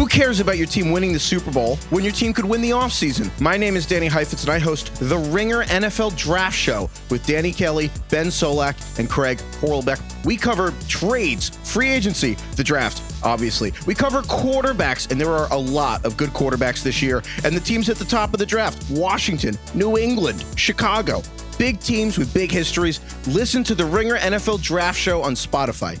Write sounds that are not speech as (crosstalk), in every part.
Who cares about your team winning the Super Bowl when your team could win the offseason? My name is Danny Heifetz, and I host the Ringer NFL Draft Show with Danny Kelly, Ben Solak, and Craig Horlbeck. We cover trades, free agency, the draft, obviously. We cover quarterbacks, and there are a lot of good quarterbacks this year. And the teams at the top of the draft Washington, New England, Chicago. Big teams with big histories. Listen to the Ringer NFL Draft Show on Spotify.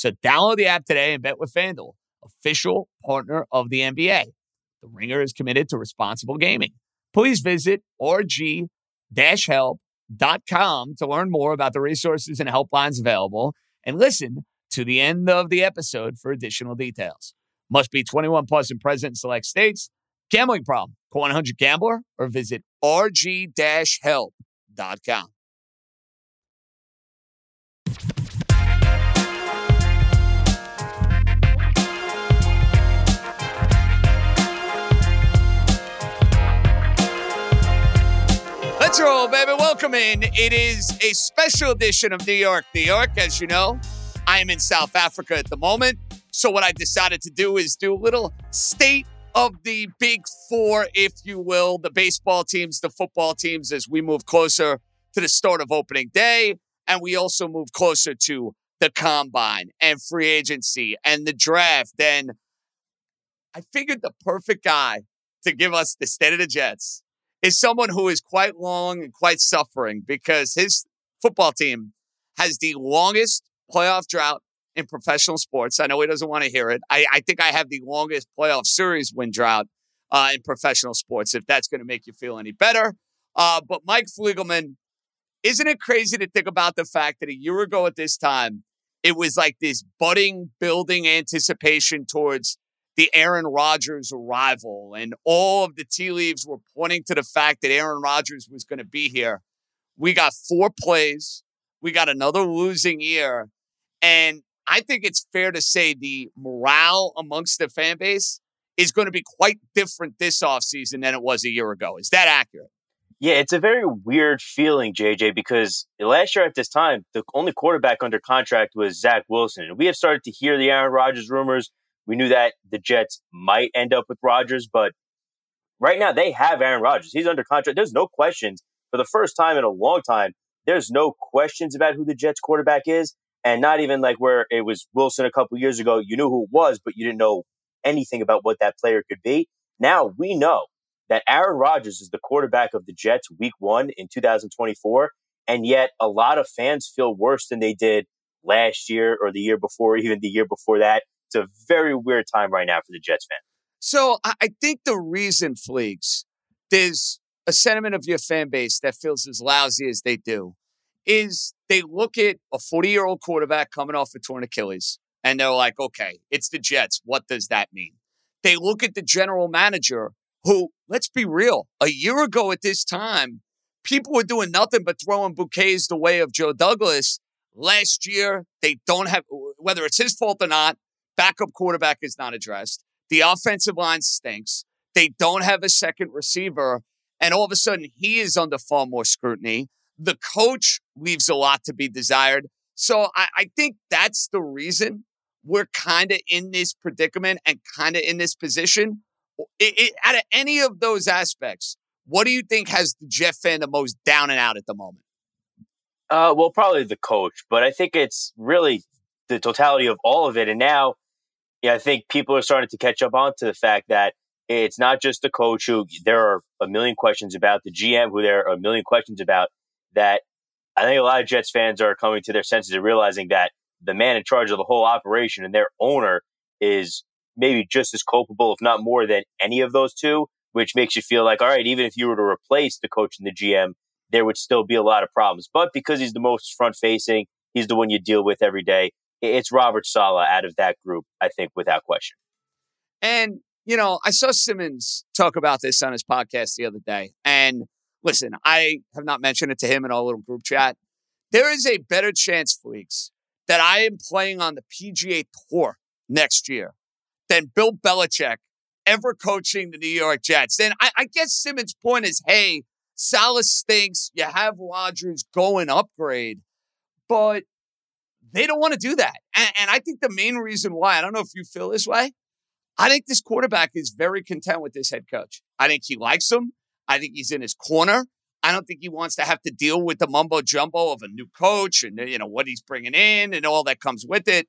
So download the app today and bet with FanDuel, official partner of the NBA. The Ringer is committed to responsible gaming. Please visit rg-help.com to learn more about the resources and helplines available and listen to the end of the episode for additional details. Must be 21 plus and present in select states. Gambling problem? Call 100 Gambler or visit rg-help.com. Let's baby. Welcome in. It is a special edition of New York, New York. As you know, I am in South Africa at the moment. So, what I decided to do is do a little state of the big four, if you will, the baseball teams, the football teams, as we move closer to the start of opening day. And we also move closer to the combine and free agency and the draft. And I figured the perfect guy to give us the state of the Jets is someone who is quite long and quite suffering because his football team has the longest playoff drought in professional sports. I know he doesn't want to hear it. I, I think I have the longest playoff series win drought uh, in professional sports, if that's going to make you feel any better. Uh, but Mike Fliegelman, isn't it crazy to think about the fact that a year ago at this time, it was like this budding, building anticipation towards the Aaron Rodgers arrival, and all of the tea leaves were pointing to the fact that Aaron Rodgers was going to be here. We got four plays. We got another losing year. And I think it's fair to say the morale amongst the fan base is going to be quite different this offseason than it was a year ago. Is that accurate? Yeah, it's a very weird feeling, JJ, because last year at this time, the only quarterback under contract was Zach Wilson. And we have started to hear the Aaron Rodgers rumors. We knew that the Jets might end up with Rodgers, but right now they have Aaron Rodgers. He's under contract. There's no questions. For the first time in a long time, there's no questions about who the Jets quarterback is. And not even like where it was Wilson a couple years ago. You knew who it was, but you didn't know anything about what that player could be. Now we know that Aaron Rodgers is the quarterback of the Jets week one in 2024. And yet a lot of fans feel worse than they did last year or the year before, even the year before that. It's a very weird time right now for the Jets fan. So I think the reason, Fleeks, there's a sentiment of your fan base that feels as lousy as they do, is they look at a 40 year old quarterback coming off a torn Achilles and they're like, okay, it's the Jets. What does that mean? They look at the general manager who, let's be real, a year ago at this time, people were doing nothing but throwing bouquets the way of Joe Douglas. Last year, they don't have, whether it's his fault or not, backup quarterback is not addressed. The offensive line stinks. They don't have a second receiver. And all of a sudden, he is under far more scrutiny. The coach leaves a lot to be desired. So I, I think that's the reason we're kind of in this predicament and kind of in this position. It, it, out of any of those aspects, what do you think has the Jet fan the most down and out at the moment? Uh, well, probably the coach, but I think it's really the totality of all of it. And now yeah, I think people are starting to catch up on to the fact that it's not just the coach who there are a million questions about, the GM who there are a million questions about. That I think a lot of Jets fans are coming to their senses and realizing that the man in charge of the whole operation and their owner is maybe just as culpable, if not more, than any of those two. Which makes you feel like, all right, even if you were to replace the coach and the GM, there would still be a lot of problems. But because he's the most front facing, he's the one you deal with every day it's Robert Saleh out of that group, I think, without question. And, you know, I saw Simmons talk about this on his podcast the other day. And listen, I have not mentioned it to him in our little group chat. There is a better chance, Fleeks, that I am playing on the PGA Tour next year than Bill Belichick ever coaching the New York Jets. And I, I guess Simmons' point is, hey, Saleh stinks. You have Rodgers going upgrade, but they don't want to do that. And, and I think the main reason why, I don't know if you feel this way, I think this quarterback is very content with this head coach. I think he likes him. I think he's in his corner. I don't think he wants to have to deal with the mumbo jumbo of a new coach and you know what he's bringing in and all that comes with it.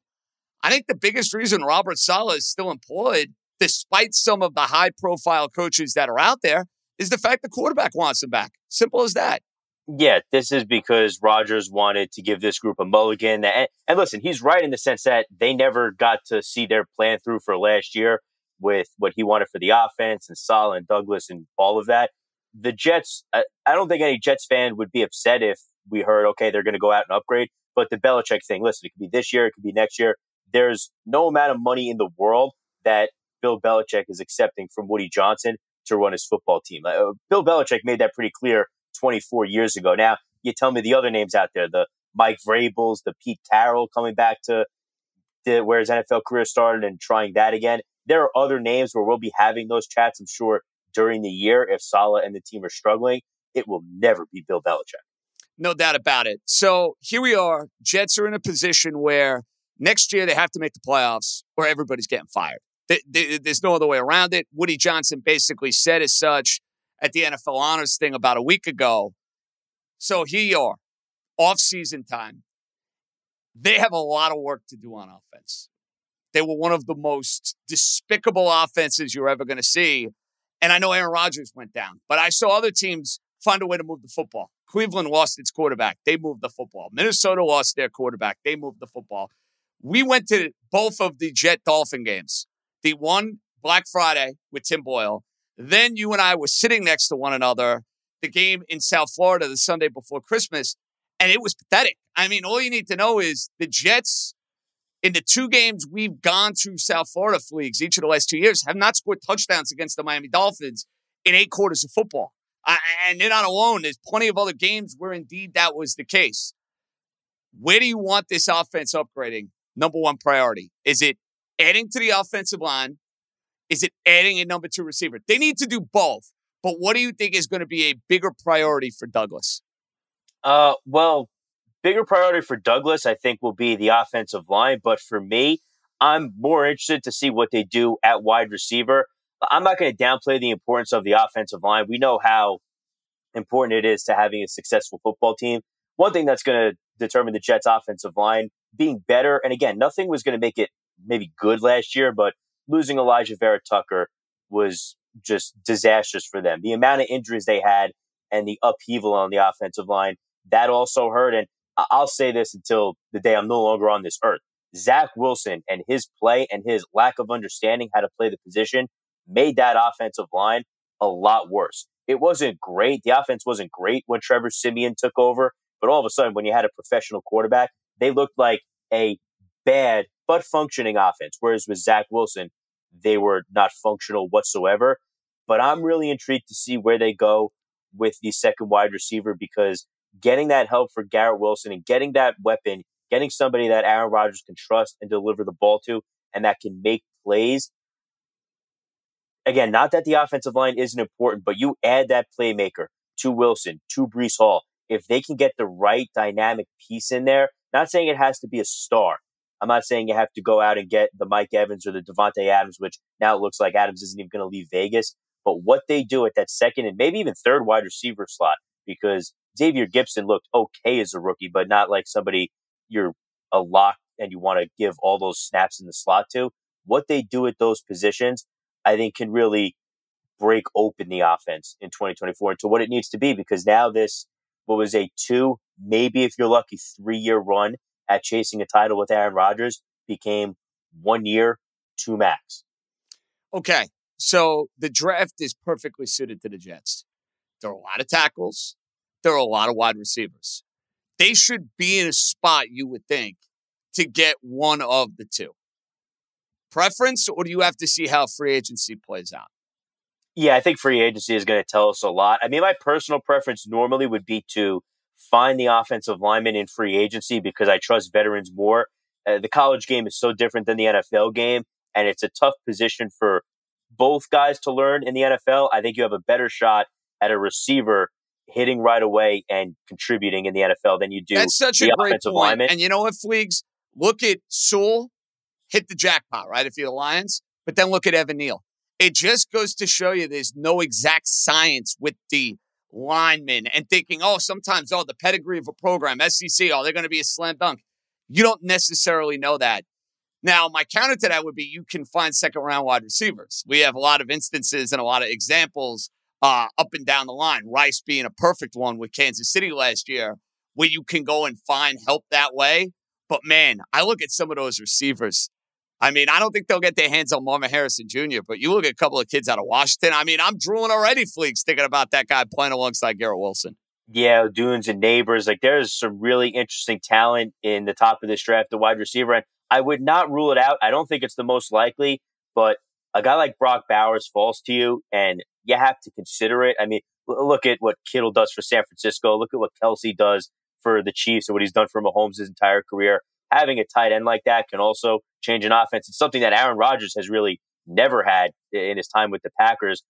I think the biggest reason Robert Saleh is still employed, despite some of the high profile coaches that are out there, is the fact the quarterback wants him back. Simple as that. Yeah, this is because Rodgers wanted to give this group a mulligan. And, and listen, he's right in the sense that they never got to see their plan through for last year with what he wanted for the offense and Saleh and Douglas and all of that. The Jets, I, I don't think any Jets fan would be upset if we heard, okay, they're going to go out and upgrade. But the Belichick thing, listen, it could be this year, it could be next year. There's no amount of money in the world that Bill Belichick is accepting from Woody Johnson to run his football team. Uh, Bill Belichick made that pretty clear 24 years ago. Now, you tell me the other names out there, the Mike Vrabels, the Pete Carroll coming back to the, where his NFL career started and trying that again. There are other names where we'll be having those chats, I'm sure, during the year if Saleh and the team are struggling. It will never be Bill Belichick. No doubt about it. So here we are. Jets are in a position where next year they have to make the playoffs or everybody's getting fired. There's no other way around it. Woody Johnson basically said as such at the NFL Honors thing about a week ago. So here you are, off season time. They have a lot of work to do on offense. They were one of the most despicable offenses you're ever going to see. And I know Aaron Rodgers went down, but I saw other teams find a way to move the football. Cleveland lost its quarterback. They moved the football. Minnesota lost their quarterback. They moved the football. We went to both of the Jet Dolphin games. The one Black Friday with Tim Boyle. Then you and I were sitting next to one another, the game in South Florida the Sunday before Christmas, and it was pathetic. I mean, all you need to know is the Jets, in the two games we've gone to South Florida leagues each of the last two years, have not scored touchdowns against the Miami Dolphins in eight quarters of football. and they're not alone. There's plenty of other games where indeed that was the case. Where do you want this offense upgrading? Number one priority. Is it adding to the offensive line? Is it adding a number two receiver? They need to do both. But what do you think is going to be a bigger priority for Douglas? Uh, well, bigger priority for Douglas, I think, will be the offensive line. But for me, I'm more interested to see what they do at wide receiver. I'm not going to downplay the importance of the offensive line. We know how important it is to having a successful football team. One thing that's going to determine the Jets' offensive line being better, and again, nothing was going to make it maybe good last year, but losing Alijah Vera Tucker was just disastrous for them. The amount of injuries they had and the upheaval on the offensive line, that also hurt. And I'll say this until the day I'm no longer on this earth. Zach Wilson and his play and his lack of understanding how to play the position made that offensive line a lot worse. It wasn't great. The offense wasn't great when Trevor Siemian took over, but all of a sudden, when you had a professional quarterback, they looked like a bad but functioning offense. Whereas with Zach Wilson, they were not functional whatsoever. But I'm really intrigued to see where they go with the second wide receiver because getting that help for Garrett Wilson and getting that weapon, getting somebody that Aaron Rodgers can trust and deliver the ball to and that can make plays. Again, not that the offensive line isn't important, but you add that playmaker to Wilson, to Breece Hall. If they can get the right dynamic piece in there, not saying it has to be a star, I'm not saying you have to go out and get the Mike Evans or the Davante Adams, which now it looks like Adams isn't even going to leave Vegas. But what they do at that second and maybe even third wide receiver slot, because Xavier Gipson looked okay as a rookie, but not like somebody you're a lock and you want to give all those snaps in the slot to. What they do at those positions, I think, can really break open the offense in 2024 into what it needs to be because now this, what was a two, maybe if you're lucky, three year run at chasing a title with Aaron Rodgers became one year, two max. Okay. So the draft is perfectly suited to the Jets. There are a lot of tackles. There are a lot of wide receivers. They should be in a spot, you would think, to get one of the two. preference, or do you have to see how free agency plays out? Yeah, I think free agency is going to tell us a lot. I mean, my personal preference normally would be to find the offensive lineman in free agency because I trust veterans more. Uh, the college game is so different than the NFL game, and it's a tough position for both guys to learn in the NFL. I think you have a better shot at a receiver hitting right away and contributing in the NFL than you do. That's such a great point. Lineman. And you know what, Fleegs? Look at Sewell hit the jackpot, right? If you're the Lions, but then look at Evan Neal. It just goes to show you there's no exact science with the linemen and thinking, oh, sometimes, oh, the pedigree of a program, SEC, oh, they're going to be a slam dunk. You don't necessarily know that. Now, my counter to that would be you can find second round wide receivers. We have a lot of instances and a lot of examples uh, up and down the line. Rice being a perfect one with Kansas City last year, where you can go and find help that way. But man, I look at some of those receivers. I mean, I don't think they'll get their hands on Marvin Harrison Jr., but you look at a couple of kids out of Washington. I mean, I'm drooling already, Fleeks, thinking about that guy playing alongside Garrett Wilson. Yeah, Dunes and Nabers. Like, there's some really interesting talent in the top of this draft, the wide receiver. And I would not rule it out. I don't think it's the most likely, but a guy like Brock Bowers falls to you, and you have to consider it. I mean, look at what Kittle does for San Francisco. Look at what Kelce does for the Chiefs and what he's done for Mahomes his entire career. Having a tight end like that can also change an offense. It's something that Aaron Rodgers has really never had in his time with the Packers.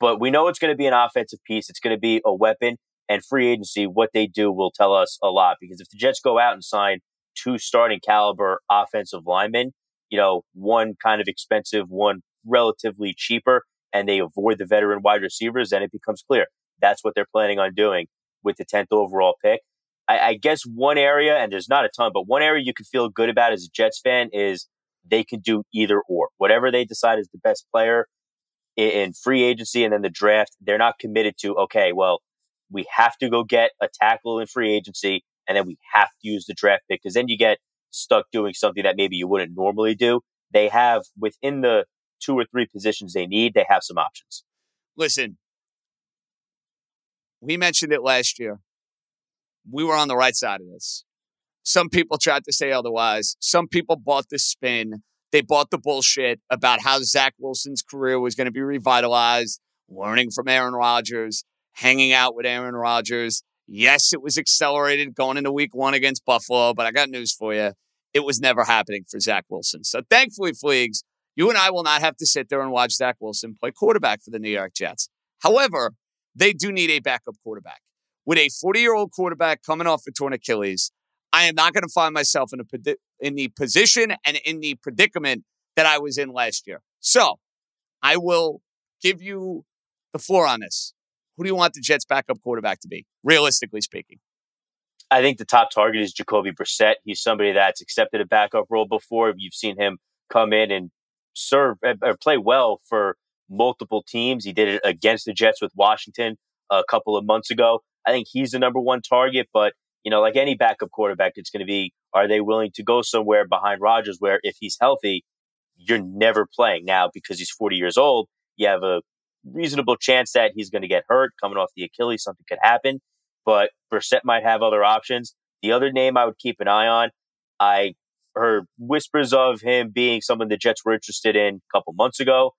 But we know it's going to be an offensive piece. It's going to be a weapon. And free agency, what they do will tell us a lot. Because if the Jets go out and sign two starting caliber offensive linemen, you know, one kind of expensive, one relatively cheaper, and they avoid the veteran wide receivers, then it becomes clear that's what they're planning on doing with the 10th overall pick. I, I, guess one area, and there's not a ton, but one area you can feel good about as a Jets fan is they can do either or. Whatever they decide is the best player in, in free agency and then the draft, they're not committed to, okay, well, we have to go get a tackle in free agency and then we have to use the draft pick because then you get stuck doing something that maybe you wouldn't normally do. They have within the two or three positions they need, they have some options. Listen, we mentioned it last year. We were on the right side of this. Some people tried to say otherwise. Some people bought the spin. They bought the bullshit about how Zach Wilson's career was going to be revitalized, learning from Aaron Rodgers, hanging out with Aaron Rodgers. Yes, it was accelerated going into week one against Buffalo, but I got news for you. It was never happening for Zach Wilson. So thankfully, Fleegs, you and I will not have to sit there and watch Zach Wilson play quarterback for the New York Jets. However, they do need a backup quarterback. With a 40 year old quarterback coming off a torn Achilles, I am not going to find myself in, a, in the position and in the predicament that I was in last year. So I will give you the floor on this. Who do you want the Jets' backup quarterback to be, realistically speaking? I think the top target is Jacoby Brissett. He's somebody that's accepted a backup role before. You've seen him come in and serve eh, or play well for multiple teams. He did it against the Jets with Washington a couple of months ago. I think he's the number one target, but you know, like any backup quarterback, it's going to be are they willing to go somewhere behind Rodgers where if he's healthy, you're never playing now because he's 40 years old. You have a reasonable chance that he's going to get hurt coming off the Achilles. Something could happen, but Brissett might have other options. The other name I would keep an eye on, I heard whispers of him being someone the Jets were interested in a couple months ago.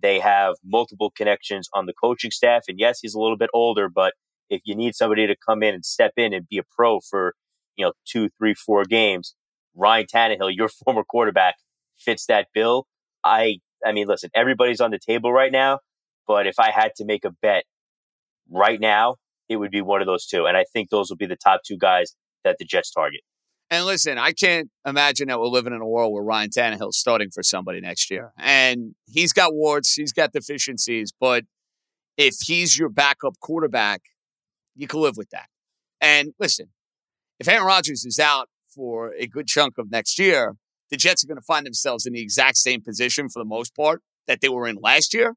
They have multiple connections on the coaching staff. And yes, he's a little bit older, but if you need somebody to come in and step in and be a pro for, you know, two, three, four games, Ryan Tannehill, your (laughs) former quarterback, fits that bill. I, I mean, listen, everybody's on the table right now, but if I had to make a bet right now, it would be one of those two. And I think those will be the top two guys that the Jets target. And listen, I can't imagine that we're living in a world where Ryan Tannehill's starting for somebody next year. And he's got warts, he's got deficiencies, but if he's your backup quarterback, you can live with that. And listen, if Aaron Rodgers is out for a good chunk of next year, the Jets are going to find themselves in the exact same position for the most part that they were in last year.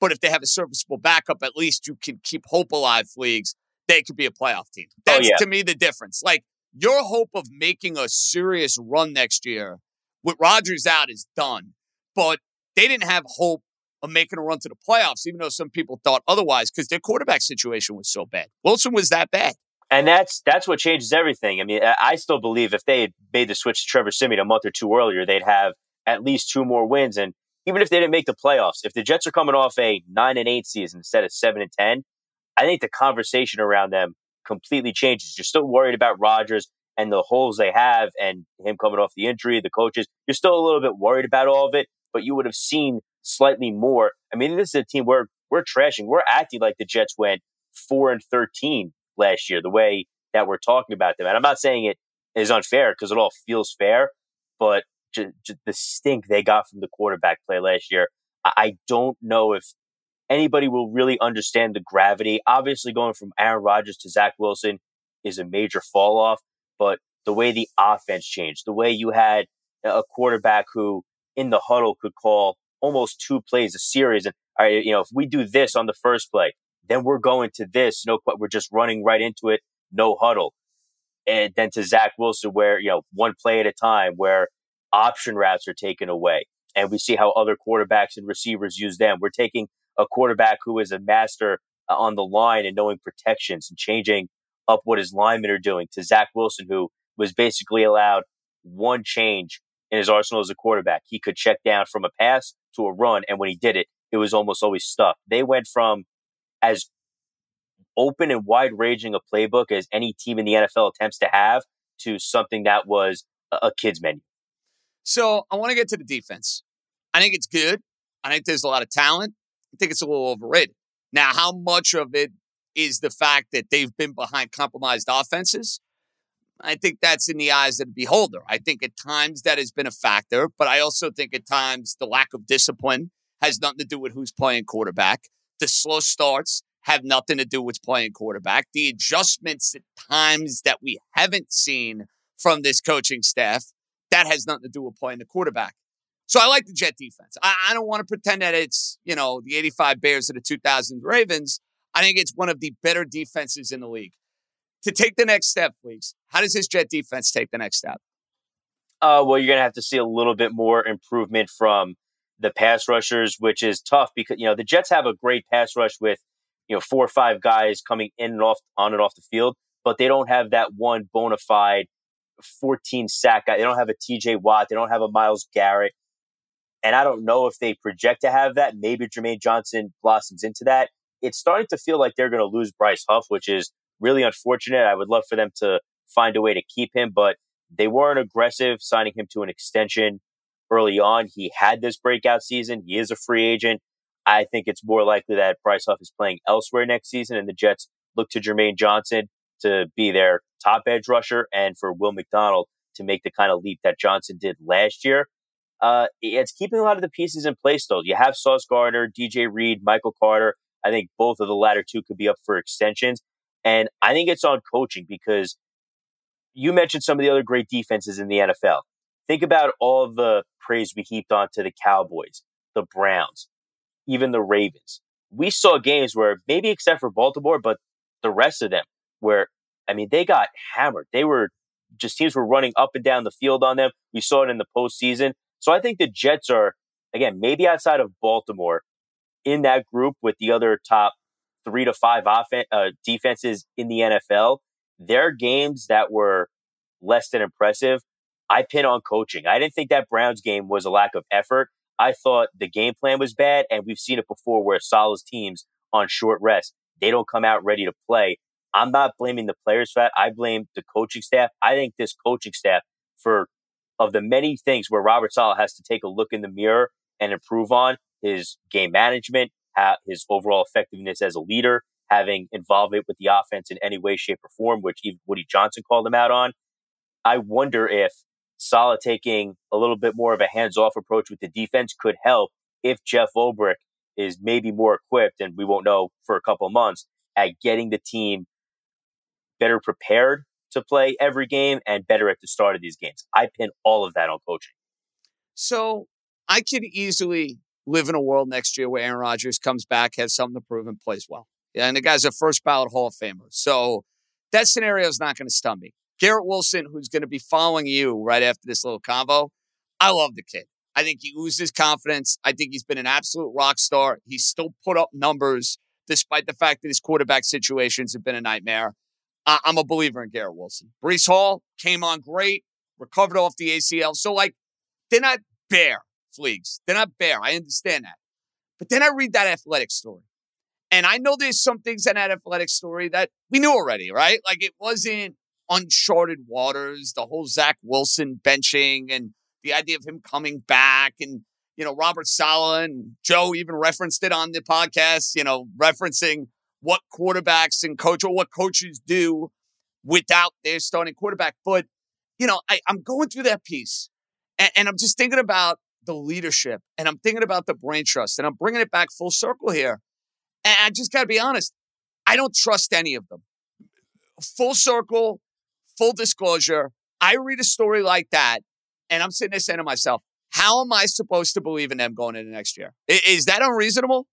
But if they have a serviceable backup, at least you can keep hope alive, Fleegs. They could be a playoff team. Oh, That's oh, yeah. to me the difference. Like your hope of making a serious run next year with Rodgers out is done. But they didn't have hope of making a run to the playoffs, even though some people thought otherwise, because their quarterback situation was so bad. Wilson was that bad. And that's that's what changes everything. I mean, I still believe if they had made the switch to Trevor Siemian a month or two earlier, they'd have at least two more wins. And even if they didn't make the playoffs, if the Jets are coming off a nine and eight season instead of seven and 10, I think the conversation around them completely changes. You're still worried about Rodgers and the holes they have and him coming off the injury, the coaches. You're still a little bit worried about all of it, but you would have seen slightly more. I mean, this is a team where we're trashing. We're acting like the Jets went four and 13 last year, the way that we're talking about them. And I'm not saying it is unfair because it all feels fair, but j- j- the stink they got from the quarterback play last year, I, I don't know if anybody will really understand the gravity. Obviously, going from Aaron Rodgers to Zach Wilson is a major fall off, but the way the offense changed, the way you had a quarterback who in the huddle could call almost two plays a series. And all right, you know, if we do this on the first play, then we're going to this. No, we're just running right into it. No huddle. And then to Zach Wilson, where you know one play at a time, where option routes are taken away, and we see how other quarterbacks and receivers use them. We're taking a quarterback who is a master uh, on the line and knowing protections and changing up what his linemen are doing to Zach Wilson, who was basically allowed one change in his arsenal as a quarterback. He could check down from a pass to a run, and when he did it, it was almost always stuffed. They went from as open and wide ranging a playbook as any team in the NFL attempts to have to something that was a, a kid's menu. So I want to get to the defense. I think it's good. I think there's a lot of talent. I think it's a little overrated. Now, how much of it is the fact that they've been behind compromised offenses? I think that's in the eyes of the beholder. I think at times that has been a factor, but I also think at times the lack of discipline has nothing to do with who's playing quarterback. The slow starts have nothing to do with playing quarterback. The adjustments at times that we haven't seen from this coaching staff, that has nothing to do with playing the quarterback. So I like the Jet defense. I, I don't want to pretend that it's, you know, the 85 Bears or the 2000 Ravens. I think it's one of the better defenses in the league to take the next step, please. How does this Jet defense take the next step? Uh, well, you're going to have to see a little bit more improvement from the pass rushers, which is tough because you know the Jets have a great pass rush with you know four or five guys coming in and off on and off the field, but they don't have that one bona fide 14 sack guy. They don't have a T.J. Watt. They don't have a Myles Garrett. And I don't know if they project to have that. Maybe Jermaine Johnson blossoms into that. It's starting to feel like they're going to lose Bryce Huff, which is really unfortunate. I would love for them to find a way to keep him, but they weren't aggressive signing him to an extension early on. He had this breakout season. He is a free agent. I think it's more likely that Bryce Huff is playing elsewhere next season, and the Jets look to Jermaine Johnson to be their top edge rusher and for Will McDonald to make the kind of leap that Johnson did last year. Uh, it's keeping a lot of the pieces in place, though. You have Sauce Gardner, DJ Reed, Michael Carter. I think both of the latter two could be up for extensions. And I think it's on coaching because you mentioned some of the other great defenses in the NFL. Think about all the praise we heaped onto the Cowboys, the Browns, even the Ravens. We saw games where maybe except for Baltimore, but the rest of them where, I mean, they got hammered. They were just teams were running up and down the field on them. We saw it in the postseason. So I think the Jets are, again, maybe outside of Baltimore in that group with the other top three to five offen- uh, defenses in the NFL, their games that were less than impressive, I pin on coaching. I didn't think that Browns game was a lack of effort. I thought the game plan was bad, and we've seen it before where Saleh's teams on short rest, they don't come out ready to play. I'm not blaming the players for that. I blame the coaching staff. I think this coaching staff, for of the many things where Robert Saleh has to take a look in the mirror and improve on his game management, his overall effectiveness as a leader, having involvement with the offense in any way, shape, or form, which even Woody Johnson called him out on. I wonder if Saleh taking a little bit more of a hands-off approach with the defense could help if Jeff Ulbrich is maybe more equipped, and we won't know for a couple months, at getting the team better prepared to play every game and better at the start of these games. I pin all of that on coaching. So I could easily live in a world next year where Aaron Rodgers comes back, has something to prove, and plays well. Yeah, and the guy's a first ballot Hall of Famer. So that scenario is not going to stun me. Garrett Wilson, who's going to be following you right after this little convo, I love the kid. I think he oozes confidence. I think he's been an absolute rock star. He's still put up numbers despite the fact that his quarterback situations have been a nightmare. I- am a believer in Garrett Wilson. Breece Hall came on great, recovered off the ACL. So, like, they're not bare fleas. They're not bare. I understand that. But then I read that athletic story. And I know there's some things in that athletic story that we knew already, right? Like it wasn't uncharted waters, the whole Zach Wilson benching and the idea of him coming back and, you know, Robert Saleh and Joe even referenced it on the podcast, you know, referencing what quarterbacks and coach or what coaches do without their starting quarterback. But, you know, I, am going through that piece and, and I'm just thinking about the leadership and I'm thinking about the brain trust and I'm bringing it back full circle here. And I just got to be honest, I don't trust any of them. Full circle, full disclosure. I read a story like that and I'm sitting there saying to myself, how am I supposed to believe in them going into next year? Is that unreasonable?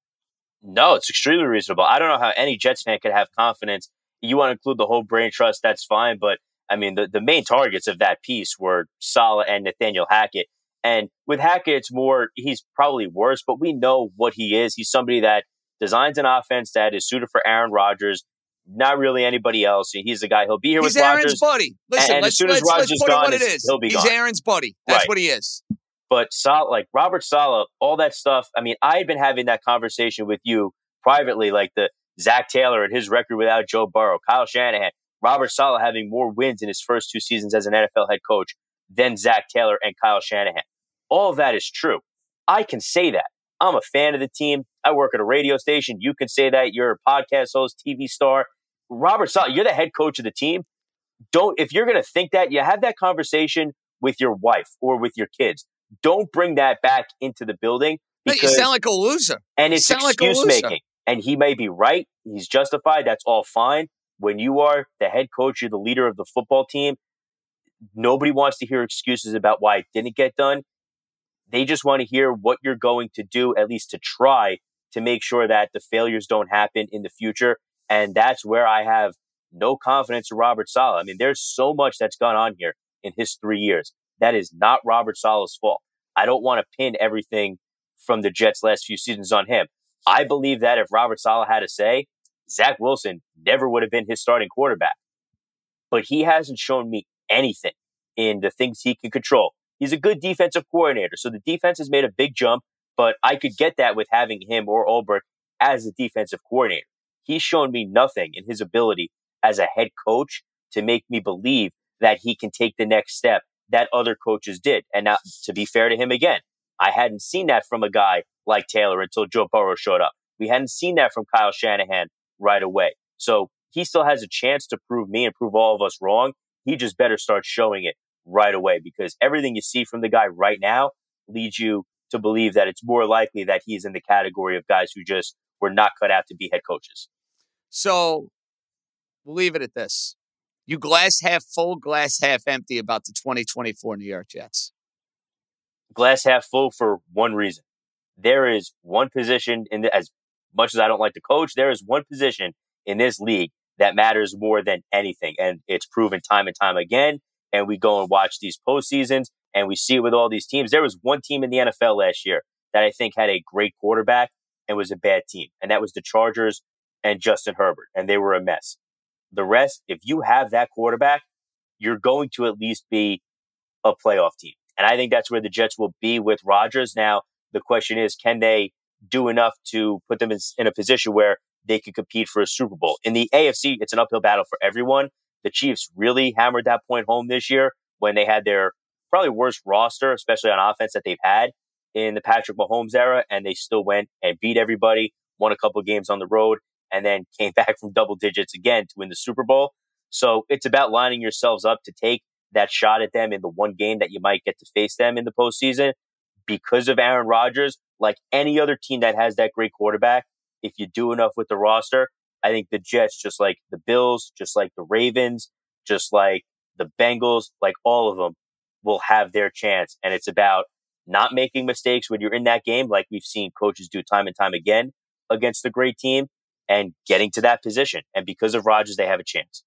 No, it's extremely reasonable. I don't know how any Jets fan could have confidence. You want to include the whole brain trust, that's fine. But I mean, the, the main targets of that piece were Saleh and Nathaniel Hackett. And with Hackett, it's more, he's probably worse, but we know what he is. He's somebody that designs an offense that is suited for Aaron Rodgers, not really anybody else. He's the guy. He'll be here he's with Aaron's Rodgers. buddy. Listen, and let's, as soon let's, as Rodgers put gone, it what it is. he'll be he's gone. Aaron's buddy. That's Right. what he is. But Sal, like Robert Saleh, all that stuff. I mean, I had been having that conversation with you privately, like the Zac Taylor and his record without Joe Burrow, Kyle Shanahan, Robert Saleh having more wins in his first two seasons as an NFL head coach than Zac Taylor and Kyle Shanahan. All of that is true. I can say that. I'm a fan of the team. I work at a radio station. You can say that. You're a podcast host, TV star. Robert Saleh, you're the head coach of the team. Don't, if you're going to think that, you have that conversation with your wife or with your kids. Don't bring that back into the building No, you sound like a loser. and it's like excuse loser. making. And he may be right. He's justified. That's all fine. When you are the head coach, you're the leader of the football team. Nobody wants to hear excuses about why it didn't get done. They just want to hear what you're going to do, at least to try to make sure that the failures don't happen in the future. And that's where I have no confidence in Robert Saleh. I mean, there's so much that's gone on here in his three years. That is not Robert Saleh's fault. I don't want to pin everything from the Jets' last few seasons on him. I believe that if Robert Saleh had a say, Zach Wilson never would have been his starting quarterback. But he hasn't shown me anything in the things he can control. He's a good defensive coordinator, so the defense has made a big jump, but I could get that with having him or Ulbrich as a defensive coordinator. He's shown me nothing in his ability as a head coach to make me believe that he can take the next step that other coaches did. And now, to be fair to him again, I hadn't seen that from a guy like Taylor until Joe Burrow showed up. We hadn't seen that from Kyle Shanahan right away. So he still has a chance to prove me and prove all of us wrong. He just better start showing it right away because everything you see from the guy right now leads you to believe that it's more likely that he's in the category of guys who just were not cut out to be head coaches. So we'll leave it at this. You glass half full, glass half empty about the 2024 New York Jets. glass half full for one reason. There is one position in the, as much as I don't like to coach, there is one position in this league that matters more than anything. And it's proven time and time again. And we go and watch these postseasons and we see it with all these teams. There was one team in the NFL last year that I think had a great quarterback and was a bad team. And that was the Chargers and Justin Herbert. And they were a mess. The rest, if you have that quarterback, you're going to at least be a playoff team. And I think that's where the Jets will be with Rodgers. Now, the question is, can they do enough to put them in, in a position where they could compete for a Super Bowl? In the AFC, it's an uphill battle for everyone. The Chiefs really hammered that point home this year when they had their probably worst roster, especially on offense that they've had in the Patrick Mahomes era. And they still went and beat everybody, won a couple games on the road, and then (laughs) came back from double digits again to win the Super Bowl. So it's about lining yourselves up to take that shot at them in the one game that you might get to face them in the postseason because of Aaron Rodgers. Like any other team that has that great quarterback, if you do enough with the roster, I think the Jets, just like the Bills, just like the Ravens, just like the Bengals, like all of them will have their chance. And it's about not making mistakes when you're in that game, like we've seen coaches do time and time again against a great team and getting to that position. And because of Rodgers, they have a chance.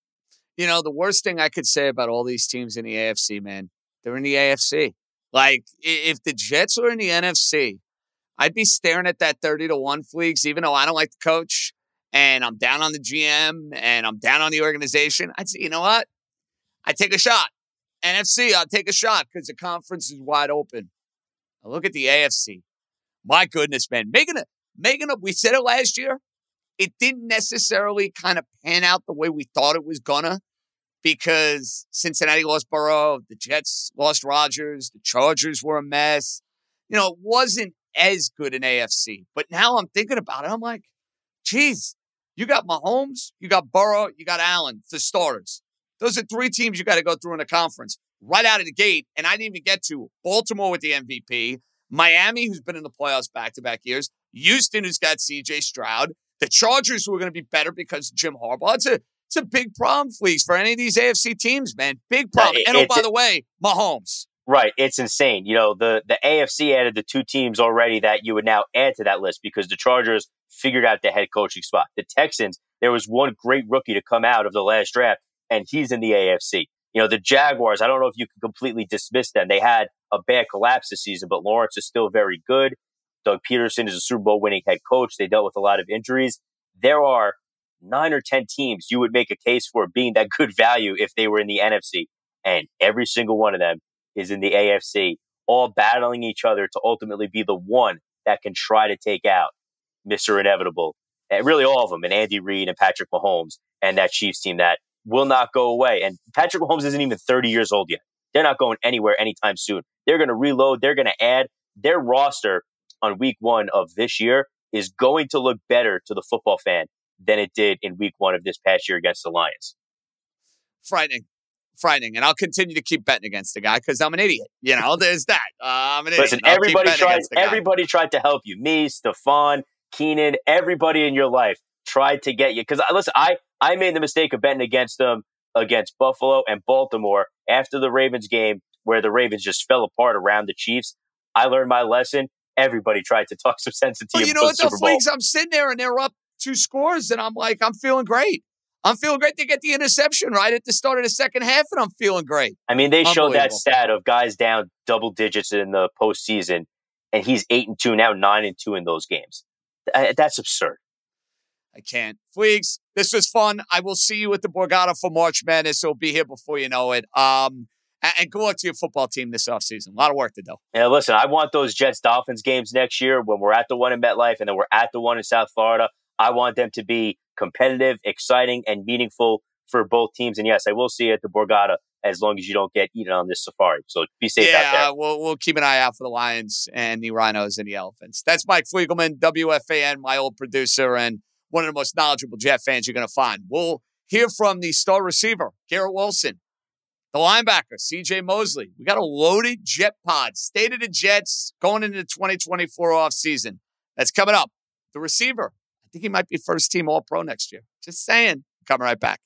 You know, the worst thing I could say about all these teams in the AFC, man, they're in the AFC. Like, if the Jets were in the NFC, I'd be staring at that 30 to 1 fleeks, even though I don't like the coach and I'm down on the GM and I'm down on the organization. I'd say, you know what? I take a shot. NFC, I'll take a shot because the conference is wide open. I look at the AFC. My goodness, man. Making a making a we said it last year. It didn't necessarily kind of pan out the way we thought it was gonna because Cincinnati lost Burrow, the Jets lost Rodgers, the Chargers were a mess. You know, it wasn't as good an AFC. But now I'm thinking about it. I'm like, geez, you got Mahomes, you got Burrow, you got Allen, the starters. Those are three teams you got to go through in the conference right out of the gate. And I didn't even get to Baltimore with the MVP, Miami, who's been in the playoffs back to back years, Houston, who's got CJ Stroud, the Chargers, who are going to be better because Jim Harbaugh. It's a it's a big problem, Fleeks, for any of these AFC teams, man. Big problem. and oh, by the way, Mahomes. Right. It's insane. You know, the, the AFC added the two teams already that you would now add to that list because the Chargers figured out the head coaching spot. The Texans, there was one great rookie to come out of the last draft, and he's in the AFC. You know, the Jaguars, I don't know if you can completely dismiss them. They had a bad collapse this season, but Lawrence is still very good. Doug Pederson is a Super Bowl winning head coach. They dealt with a lot of injuries. There are nine or 10 teams you would make a case for being that (laughs) good value if they were in the NFC. And every single one of them is in the AFC, all battling each other to ultimately be the one that can try to take out Mr. Inevitable. And really all of them, and Andy Reid and Patrick Mahomes and that Chiefs team that will not go away. And Patrick Mahomes isn't even 30 years old yet. They're not going anywhere anytime soon. They're going to reload. They're going to add their roster on week one of this year is going to look better to the football fan than it did in week one of this past year against the Lions. Frightening. Frightening. And I'll continue to keep betting against the guy because I'm an idiot. You know, there's that. Uh, I'm an Listen, idiot. everybody tried everybody tried to help you. Me, Stefan, Keenan, everybody in your life tried to get you. Because uh, listen, I I made the mistake of betting against them against Buffalo and Baltimore after the Ravens game where the Ravens just fell apart around the Chiefs. I learned my lesson. Everybody tried to talk some sense into well, you know what? The Fleeks, I'm sitting there and they're up two scores, and I'm like, I'm feeling great. I'm feeling great to get the interception right at the start of the second half, and I'm feeling great. I mean, they showed that stat of guys down double digits in the postseason, and he's eight and two now, nine and two in those games. That's absurd. I can't. Fleeks, this was fun. I will see you at the Borgata for March Madness. It'll be here before you know it. Um, and good luck to your football team this offseason. A lot of work to do. Yeah, listen, I want those Jets Dolphins games next year when we're at the one in MetLife and then we're at the one in South Florida. I want them to be competitive, exciting, and meaningful for both teams. And yes, I will see you at the Borgata as long as you don't get eaten on this safari. So be safe yeah, out there. We'll, we'll keep an eye out for the lions and the rhinos and the elephants. That's Mike Fliegelman, WFAN, my old producer, and one of the most knowledgeable Jet fans you're going to find. We'll hear from the star receiver, Garrett Wilson, the linebacker, CJ Mosley. We got a loaded Jet pod, state of the Jets going into the 2024 offseason. That's coming up. The receiver, think he might be first team All Pro next year. Just saying. Coming right back.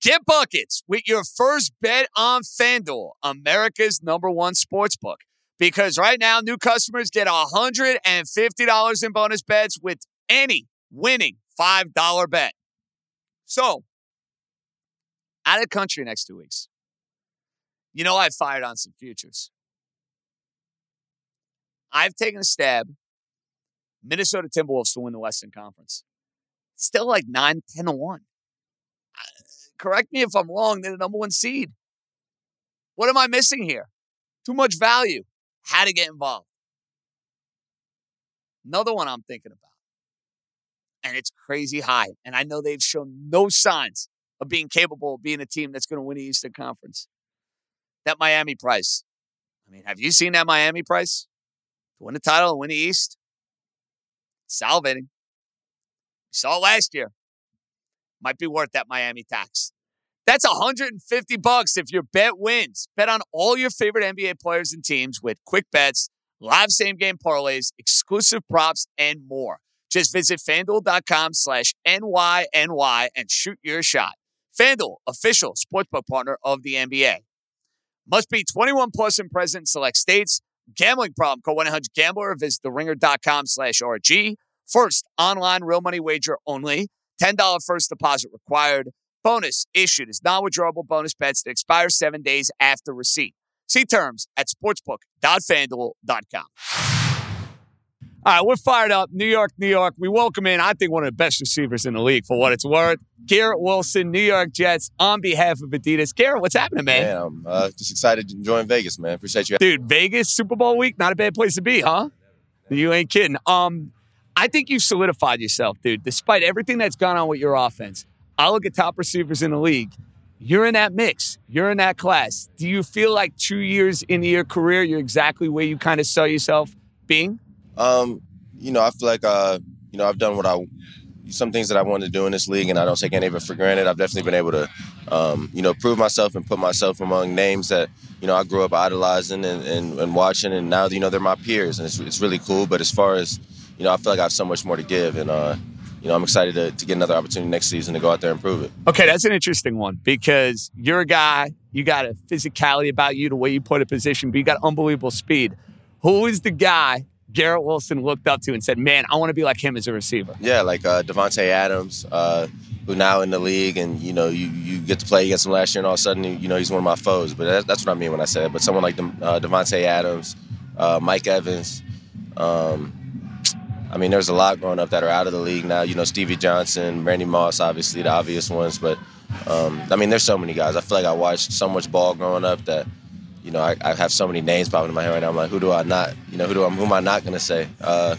Get buckets with your first bet on FanDuel, America's number one sports book. Because right now, new customers get $150 in bonus bets with any winning $5 bet. So, out of country next two weeks. You know, I've fired on some futures. I've taken a stab. Minnesota Timberwolves to win the Western Conference. Still like 9, 10 to 1. correct me if I'm wrong, they're the number one seed. What am I missing here? Too much value. How to get involved. Another one I'm thinking about. And it's crazy high. And I know they've shown no signs of being capable of being a team that's going to win the Eastern Conference. That Miami price. I mean, have you seen that Miami price to win the title and win the East? Salivating. Saw it last year. Might be worth that Miami tax. That's 150 bucks if your bet wins. Bet on all your favorite NBA players and teams with quick bets, live same game parlays, exclusive props, and more. Just visit fanduel.com slash NYNY and shoot your shot. FanDuel, official sportsbook partner of the NBA. Must be 21 plus and present in select states. Gambling problem, call 1-800-GAMBLER visit theringer.com slash RG. First, online real money wager only. $10 first deposit required. Bonus issued is non-withdrawable bonus bets that expire seven days after receipt. See terms at sportsbook.fanduel.com. All right, we're fired up. New York, New York. We welcome in, I think, one of the best receivers in the league for what it's worth. Garrett Wilson, New York Jets, on behalf of Adidas. Garrett, what's happening, man? Man, I'm uh, just excited to join Vegas, man. Appreciate you. Dude, Vegas, Super Bowl week, not a bad place to be, huh? You ain't kidding. Um, I think you've solidified yourself, dude. Despite everything that's gone on with your offense, I look at top receivers in the league. You're in that mix. You're in that class. Do you feel like two years into your career, you're exactly where you kind of saw yourself being? Um, you know, I feel like uh, you know, I've done what I some things that I wanted to do in this league, and I don't take any of it for granted. I've definitely been able to, um, you know, prove myself and put myself among names that you know I grew up idolizing and, and, and watching, and now you know they're my peers, and it's, it's really cool. But as far as you know, I feel like I have so much more to give, and uh, you know, I'm excited to, to get another opportunity next season to go out there and prove it. Okay, that's an interesting one because you're a guy, you got a physicality about you, the way you put a position, but you got unbelievable speed. Who is the guy Garrett Wilson looked up to and said, "Man, I want to be like him as a receiver." Yeah, like uh, Davante Adams, uh, who now in the league, and you know, you you get to play against him last year, and all of a sudden, you know, he's one of my foes. But that, that's what I mean when I said. But someone like uh, Davante Adams, uh, Mike Evans. Um, I mean, there's a lot growing up that are out of the league now. You know, Stevie Johnson, Randy Moss, obviously the obvious ones. But um, I mean, there's so many guys. I feel like I watched so much ball growing up that you know, I, I, have so many names popping in my head right now. I'm like, who do I not, you know, who do I, who am I not going to say? Uh,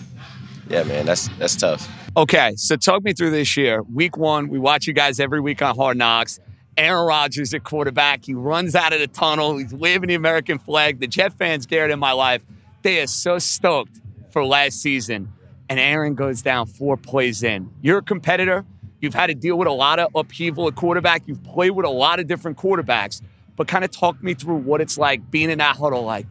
yeah, man, that's that's tough. Okay, so talk me through this year. Week one, we watch you guys every week on Hard Knocks. Aaron Rodgers at quarterback. He runs out of the tunnel. He's waving the American flag. The Jet fans, Garrett, in my life, they are so stoked for last season. And Aaron goes down four plays in. You're a competitor. You've had to deal with a lot of upheaval at quarterback. You've played with a lot of different quarterbacks but kind of talk me through what it's like being in that huddle. Like,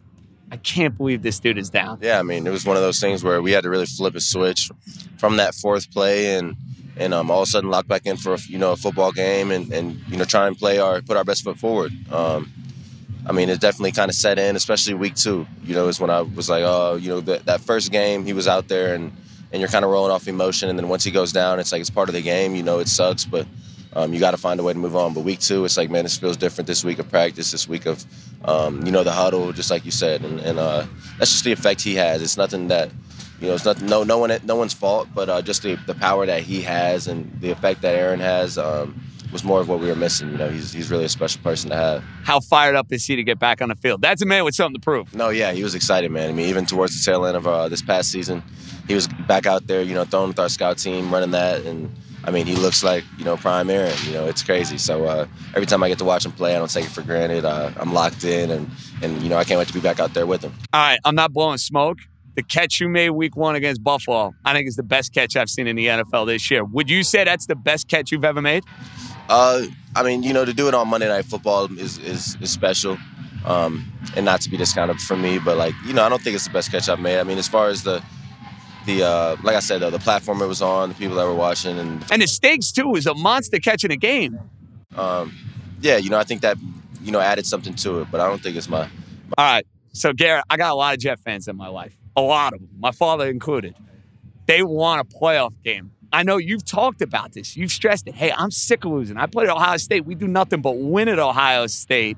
I can't believe this dude is down. Yeah, I mean, it was one of those things where we had to really flip a switch from that fourth play and and um, all of a sudden lock back in for a, you know a football game and, and you know try and play our put our best foot forward. Um, I mean, it definitely kind of set in, especially week two. You know, is when I was like, oh, you know, that, that first game he was out there and and you're kind of rolling off emotion, and then once he goes down, it's like it's part of the game. You know, it sucks, but um, you got to find a way to move on. But week two, it's like, man, this feels different this week of practice, this week of, um, you know, the huddle, just like you said, and, and uh, that's just the effect he has. It's nothing that, you know, it's nothing, no, no one, no one's fault, but uh, just the, the power that he has and the effect that Aaron has. Um, was more of what we were missing. You know, he's, he's really a special person to have. How fired up is he to get back on the field? That's a man with something to prove. No, yeah, he was excited, man. I mean, even towards the tail end of uh, this past season, he was back out there, you know, throwing with our scout team, running that, and I mean, he looks like you know prime Aaron. You know, it's crazy. So uh, every time I get to watch him play, I don't take it for granted. Uh, I'm locked in, and and you know I can't wait to be back out there with him. All right, I'm not blowing smoke. The catch you made week one against Buffalo, I think is the best catch I've seen in the NFL this year. Would you say that's the best catch you've ever made? Uh, I mean, you know, to do it on Monday Night Football is is, is special. Um, and not to be discounted for me, but like you know, I don't think it's the best catch I've made. I mean, as far as the the uh, like I said though, the platform it was on, the people that were watching, and and the stakes too was a monster catching a game. Um, yeah, you know, I think that you know added something to it, but I don't think it's my. my All right, so Garrett, I got a lot of Jet fans in my life, a lot of them, my father included. They want a playoff game. I know you've talked about this. You've stressed it. Hey, I'm sick of losing. I played at Ohio State. We do nothing but win at Ohio State.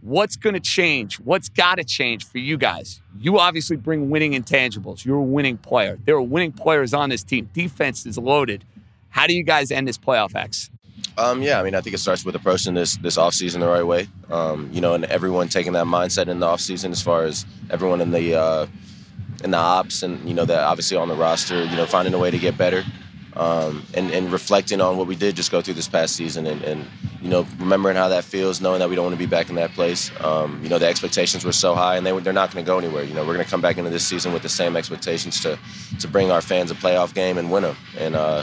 What's going to change? What's got to change for you guys? You obviously bring winning intangibles. You're a winning player. There are winning players on this team. Defense is loaded. How do you guys end this playoff X? Um, yeah, I mean, I think it starts with approaching this this offseason the right way. Um, you know, and everyone taking that mindset in the offseason as far as everyone in the uh, in the ops and you know that obviously on the roster, you know, finding a way to get better um, and, and reflecting on what we did just go through this past season and, and you know remembering how that feels knowing that we don't want to be back in that place um, you know the expectations were so high and they, they're not going to go anywhere you know we're going to come back into this season with the same expectations to, to bring our fans a playoff game and win them and uh,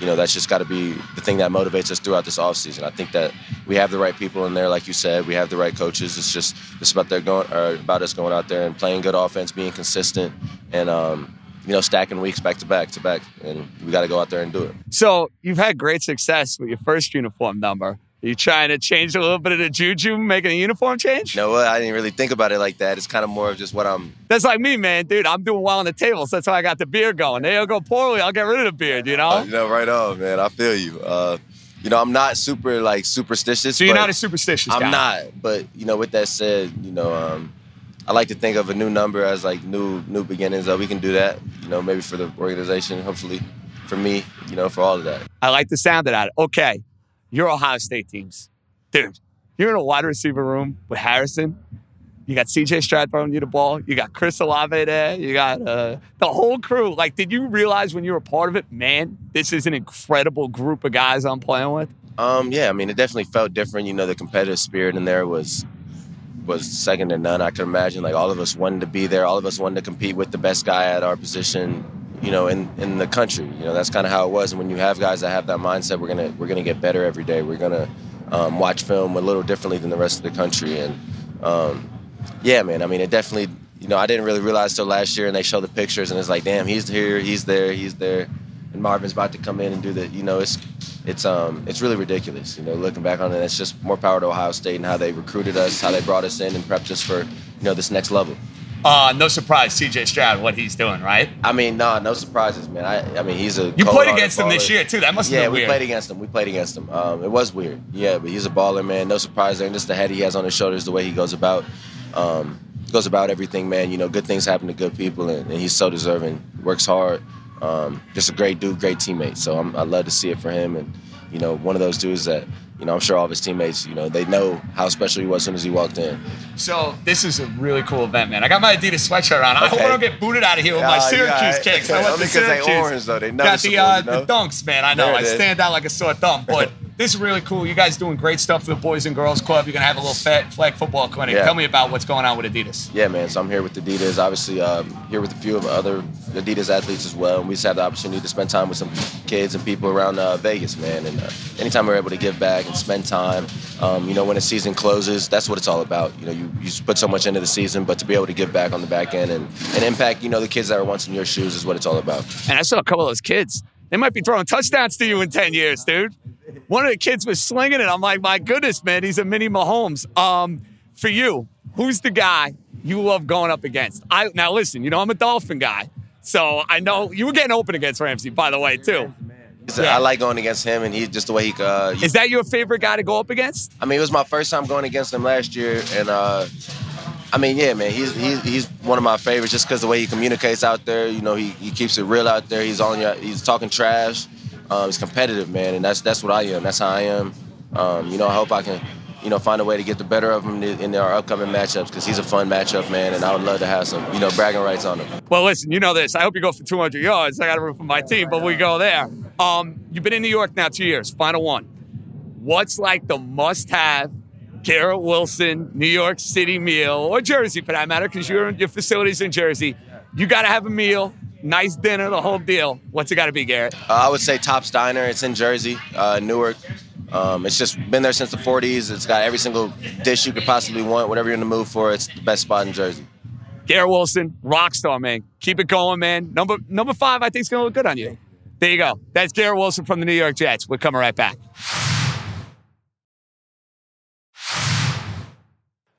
you know that's just got to be the thing that motivates us throughout this offseason. I think that we have the right people in there, like you said. We have the right coaches. It's just it's about their going or about us going out there and playing good offense, being consistent, and um, you know, stacking weeks back to back to back, and we got to go out there and do it. So you've had great success with your first uniform number. Are you trying to change a little bit of the juju, making a uniform change? No, I didn't really think about it like that. It's kind of more of just what I'm. That's like me, man, dude. I'm doing well on the table, so that's why I got the beard going. They'll go poorly, I'll get rid of the beard. You know? Uh, you know, right on, man. I feel you. Uh, you know, I'm not super like superstitious. So you're not a superstitious. I'm guy. not, but you know, with that said, you know, um, I like to think of a new number as like new new beginnings. That we can do that, you know, maybe for the organization, hopefully for me, you know, for all of that. I like the sound of that. Okay, your Ohio State teams, dude. You're in a wide receiver room with Harrison. You got CJ Stroud throwing you the ball. You got Chris Olave there. You got uh, the whole crew. Like, did you realize when you were part of it, man, this is an incredible group of guys I'm playing with? Um, yeah, I mean, it definitely felt different. You know, the competitive spirit in there was was second to none. I could imagine like all of us wanted to be there. All of us wanted to compete with the best guy at our position. You know, in, in the country. You know, that's kind of how it was. And when you have guys that have that mindset, we're gonna we're gonna get better every day. We're gonna um, watch film a little differently than the rest of the country. And um, yeah, man. I mean, it definitely. You know, I didn't really realize till last year, and they show the pictures, and it's like, damn, he's here, he's there, he's there, and Marvin's about to come in and do the. You know, it's it's um it's really ridiculous. You know, looking back on it, it's just more power to Ohio State and how they recruited us, how they brought us in and prepped us for you know this next level. Uh, no surprise, CJ Stroud, what he's doing, right? I mean, no, no surprises, man. I, I mean, he's a. You played against him this year too. That must yeah, have been Yeah, we played against him. We played against him. Um, it was weird. Yeah, but he's a baller, man. No surprise there. And just the head he has on his shoulders, the way he goes about, um, goes about everything, man. You know, good things happen to good people, and, and he's so deserving. Works hard. Um, just a great dude, great teammate. So I'm, I love to see it for him, and you know, one of those dudes that you know, I'm sure all of his teammates, you know, they know how special he was as soon as he walked in. So this is a really cool event, man. I got my Adidas sweatshirt on. I hope Okay. I don't get booted out of here with my Syracuse yeah, kicks. I went (laughs) only to 'cause they Syracuse. orange, though. They got the, uh, you know? the dunks, man. I know. I stand out like a sore thumb. But (laughs) this is really cool. You guys doing great stuff for the Boys and Girls Club. You're gonna have a little fat flag football clinic. Yeah. Tell me about what's going on with Adidas. Yeah, man. So I'm here with Adidas. Obviously, um, here with a few of other Adidas athletes as well. And we just had the opportunity to spend time with some kids and people around uh, Vegas, man. And uh, anytime we're able to give back and spend time, um, you know, when the season closes, that's what it's all about. You know, you, you put so much into the season, but to be able to give back on the back end and, and impact, you know, the kids that are once in your shoes is what it's all about. And I saw a couple of those kids. They might be throwing touchdowns to you in 10 years, dude. One of the kids was slinging it. I'm like, my goodness, man, he's a mini Mahomes. Um, for you, who's the guy you love going up against? I now listen, you know I'm a Dolphin guy, so I know you were getting open against Ramsey, by the way, too. Yeah. I like going against him, and he just the way he. Uh, Is that your favorite guy to go up against? I mean, it was my first time going against him last year, and uh, I mean, yeah, man, he's he's, he's one of my favorites just because the way he communicates out there. You know, he, he keeps it real out there. He's on your, he's talking trash. Um, he's competitive, man, and that's that's what I am. That's how I am. Um, you know, I hope I can, you know, find a way to get the better of him in, our upcoming matchups because he's a fun matchup, man, and I would love to have some, you know, bragging rights on him. Well, listen, you know this. I hope you go for 200 yards. I got to root for my team, but we go there. Um, you've been in New York now two years. Final one. What's like the must-have Garrett Wilson New York City meal or Jersey for that matter? Because your your facilities in Jersey. You got to have a meal, nice dinner, the whole deal. What's it got to be, Garrett? Uh, I would say Top's Diner. It's in Jersey, uh, Newark. Um, it's just been there since the 40s. It's got every single dish you could possibly want. Whatever you're in the mood for, it's the best spot in Jersey. Garrett Wilson, rock star, man. Keep it going, man. Number number five, I think is gonna look good on you. There you go. That's Garrett Wilson from the New York Jets. We're coming right back.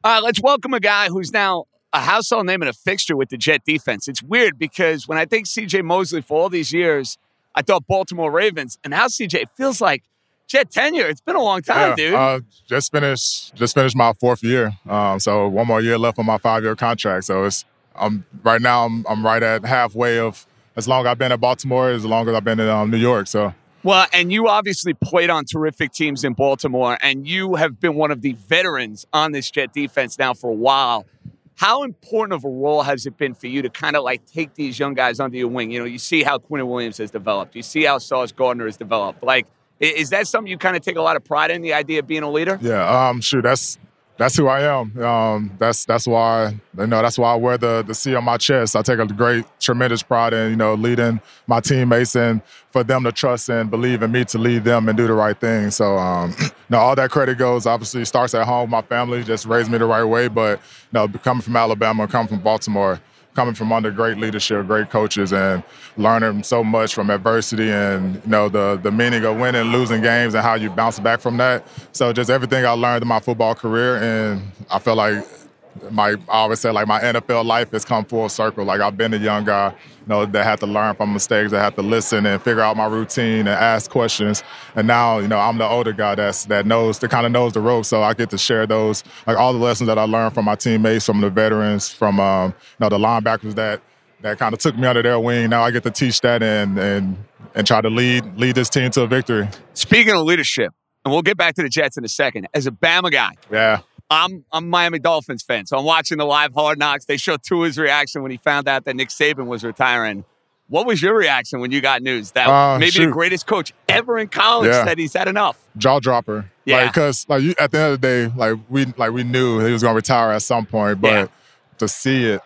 All right, let's welcome a guy who's now a household name and a fixture with the Jet defense. It's weird because when I think CJ Mosley for all these years, I thought Baltimore Ravens, and now CJ feels like Jet tenure. It's been a long time, dude. Uh, just finished just finished my fourth year. Um, so one more year left on my five year contract. So it's I'm right now I'm I'm right at halfway of as long as I've been at Baltimore, as long as I've been in um, New York. So Well, and you obviously played on terrific teams in Baltimore, and you have been one of the veterans on this Jet defense now for a while. How important of a role has it been for you to kind of like take these young guys under your wing? You know, you see how Quinn Williams has developed, you see how Sauce Gardner has developed. Like, is that something you kind of take a lot of pride in? The idea of being a leader? yeah, um, shoot, that's that's who I am. Um, that's that's why you know that's why I wear the the C on my chest. I take a great, tremendous pride in you know leading my teammates and for them to trust and believe in me to lead them and do the right thing. So um, (clears throat) know all that credit goes obviously starts at home. My family just raised me the right way, but you know coming from Alabama, coming from Baltimore. Coming from under great leadership, great coaches, and learning so much from adversity and you know the the meaning of winning, losing games, and how you bounce back from that. So just everything I learned in my football career, and I feel like my I always say like my NFL life has come full circle. Like I've been a young guy, you know, that had to learn from mistakes, that had to listen and figure out my routine and ask questions. And now, you know, I'm the older guy that's that knows that kind of knows the ropes. So I get to share those, like all the lessons that I learned from my teammates, from the veterans, from um, you know, the linebackers that that kind of took me under their wing. Now I get to teach that and and and try to lead lead this team to a victory. Speaking of leadership, and we'll get back to the Jets in a second. As a Bama guy, yeah, I'm I'm a Miami Dolphins fan, so I'm watching the live Hard Knocks. They showed Tua's reaction when he found out that Nick Saban was retiring. What was your reaction when you got news that uh, maybe shoot. the greatest coach ever in college yeah. said he's had enough? Jaw dropper. Yeah, because like, like at the end of the day, like we like we knew he was going to retire at some point, but yeah. to see it,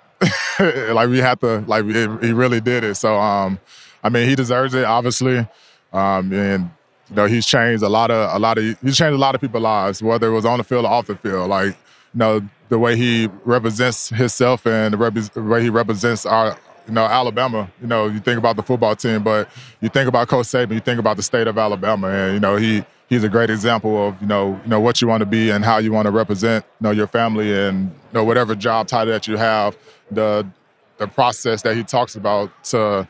(laughs) like we had to like it, he really did it. So um, I mean, he deserves it, obviously, um, and you know, he's changed a lot of a lot of he's changed a lot of people's lives, whether it was on the field or off the field. Like, you know, the way he represents himself and the, rep- the way he represents our you know, Alabama, you know, you think about the football team, but you think about Coach Saban, you think about the state of Alabama, and you know, he he's a great example of you know, you know what you want to be and how you want to represent, you know, your family and you know whatever job title that you have, the the process that he talks about to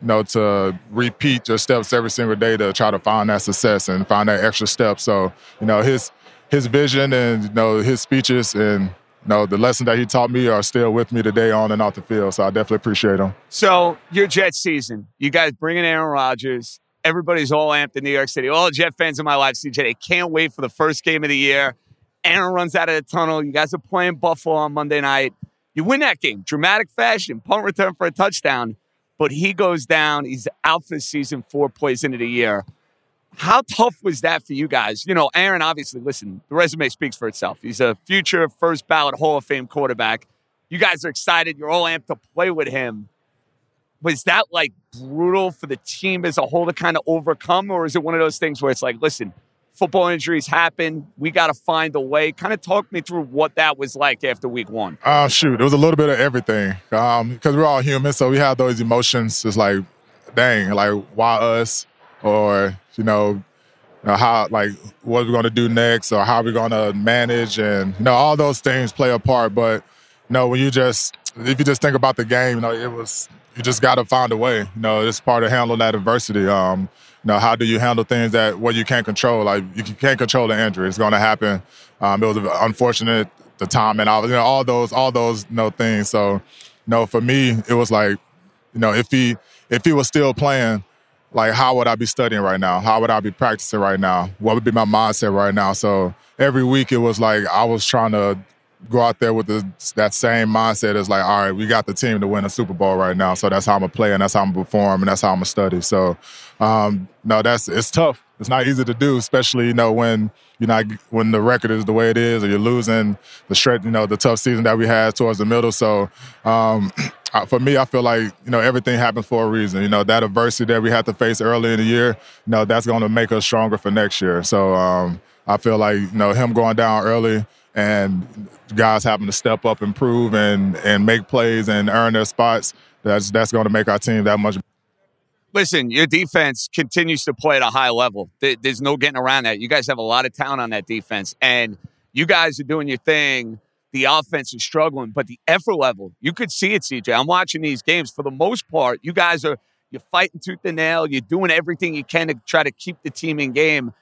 you know, to repeat your steps every single day to try to find that success and find that extra step. So, you know, his his vision and you know his speeches and you know the lesson that he taught me are still with me today on and off the field. So I definitely appreciate him. So your Jet season, you guys bringing Aaron Rodgers. Everybody's all amped in New York City. All Jet fans in my life, CJ, they can't wait for the first game of the year. Aaron runs out of the tunnel. You guys are playing Buffalo on Monday night. You win that game, dramatic fashion, punt return for a touchdown but he goes down. He's out for the season, four poison of the year. How tough was that for you guys? You know, Aaron, obviously, listen, the resume speaks for itself. He's a future first ballot Hall of Fame quarterback. You guys are excited. You're all amped to play with him. Was that like brutal for the team as a whole to kind of overcome? Or is it one of those things where it's like, listen, football injuries happen. We got to find a way. Kind of talk me through what that was like after week one. Uh, shoot, it was a little bit of everything because um, we're all human, so we have those emotions. It's like, dang, like why us, or you know, know how like what are we going to do next, or how are we going to manage, and you know all those things play a part. But you know when you just if you just think about the game, you know it was you just got to find a way. You know it's part of handling that adversity. Um, know, how do you handle things that what you can't control? Like you can't control the injury; it's going to happen. Um, it was unfortunate the time and all, you know, all those, all those, you know, things. So, you know, for me, it was like, you know, if he if he was still playing, like how would I be studying right now? How would I be practicing right now? What would be my mindset right now? So every week it was like I was trying to go out there with the, that same mindset as like, all right, we got the team to win a Super Bowl right now. So that's how I'm gonna play and that's how I'm gonna perform and that's how I'm gonna study. So um, no, that's it's tough. It's not easy to do, especially you know when you know when the record is the way it is, or you're losing the straight, you know, the tough season that we had towards the middle. So um, (clears throat) for me, I feel like you know everything happens for a reason. You know that adversity that we had to face early in the year, you know that's going to make us stronger for next year. So um, I feel like you know him going down early and guys having to step up, improve, and and make plays and earn their spots. That's that's going to make our team that much. Listen, your defense continues to play at a high level. There's no getting around that. You guys have a lot of talent on that defense, and you guys are doing your thing. The offense is struggling, but the effort level, you could see it, CJ. I'm watching these games. For the most part, you guys are you're fighting tooth and nail. You're doing everything you can to try to keep the team in game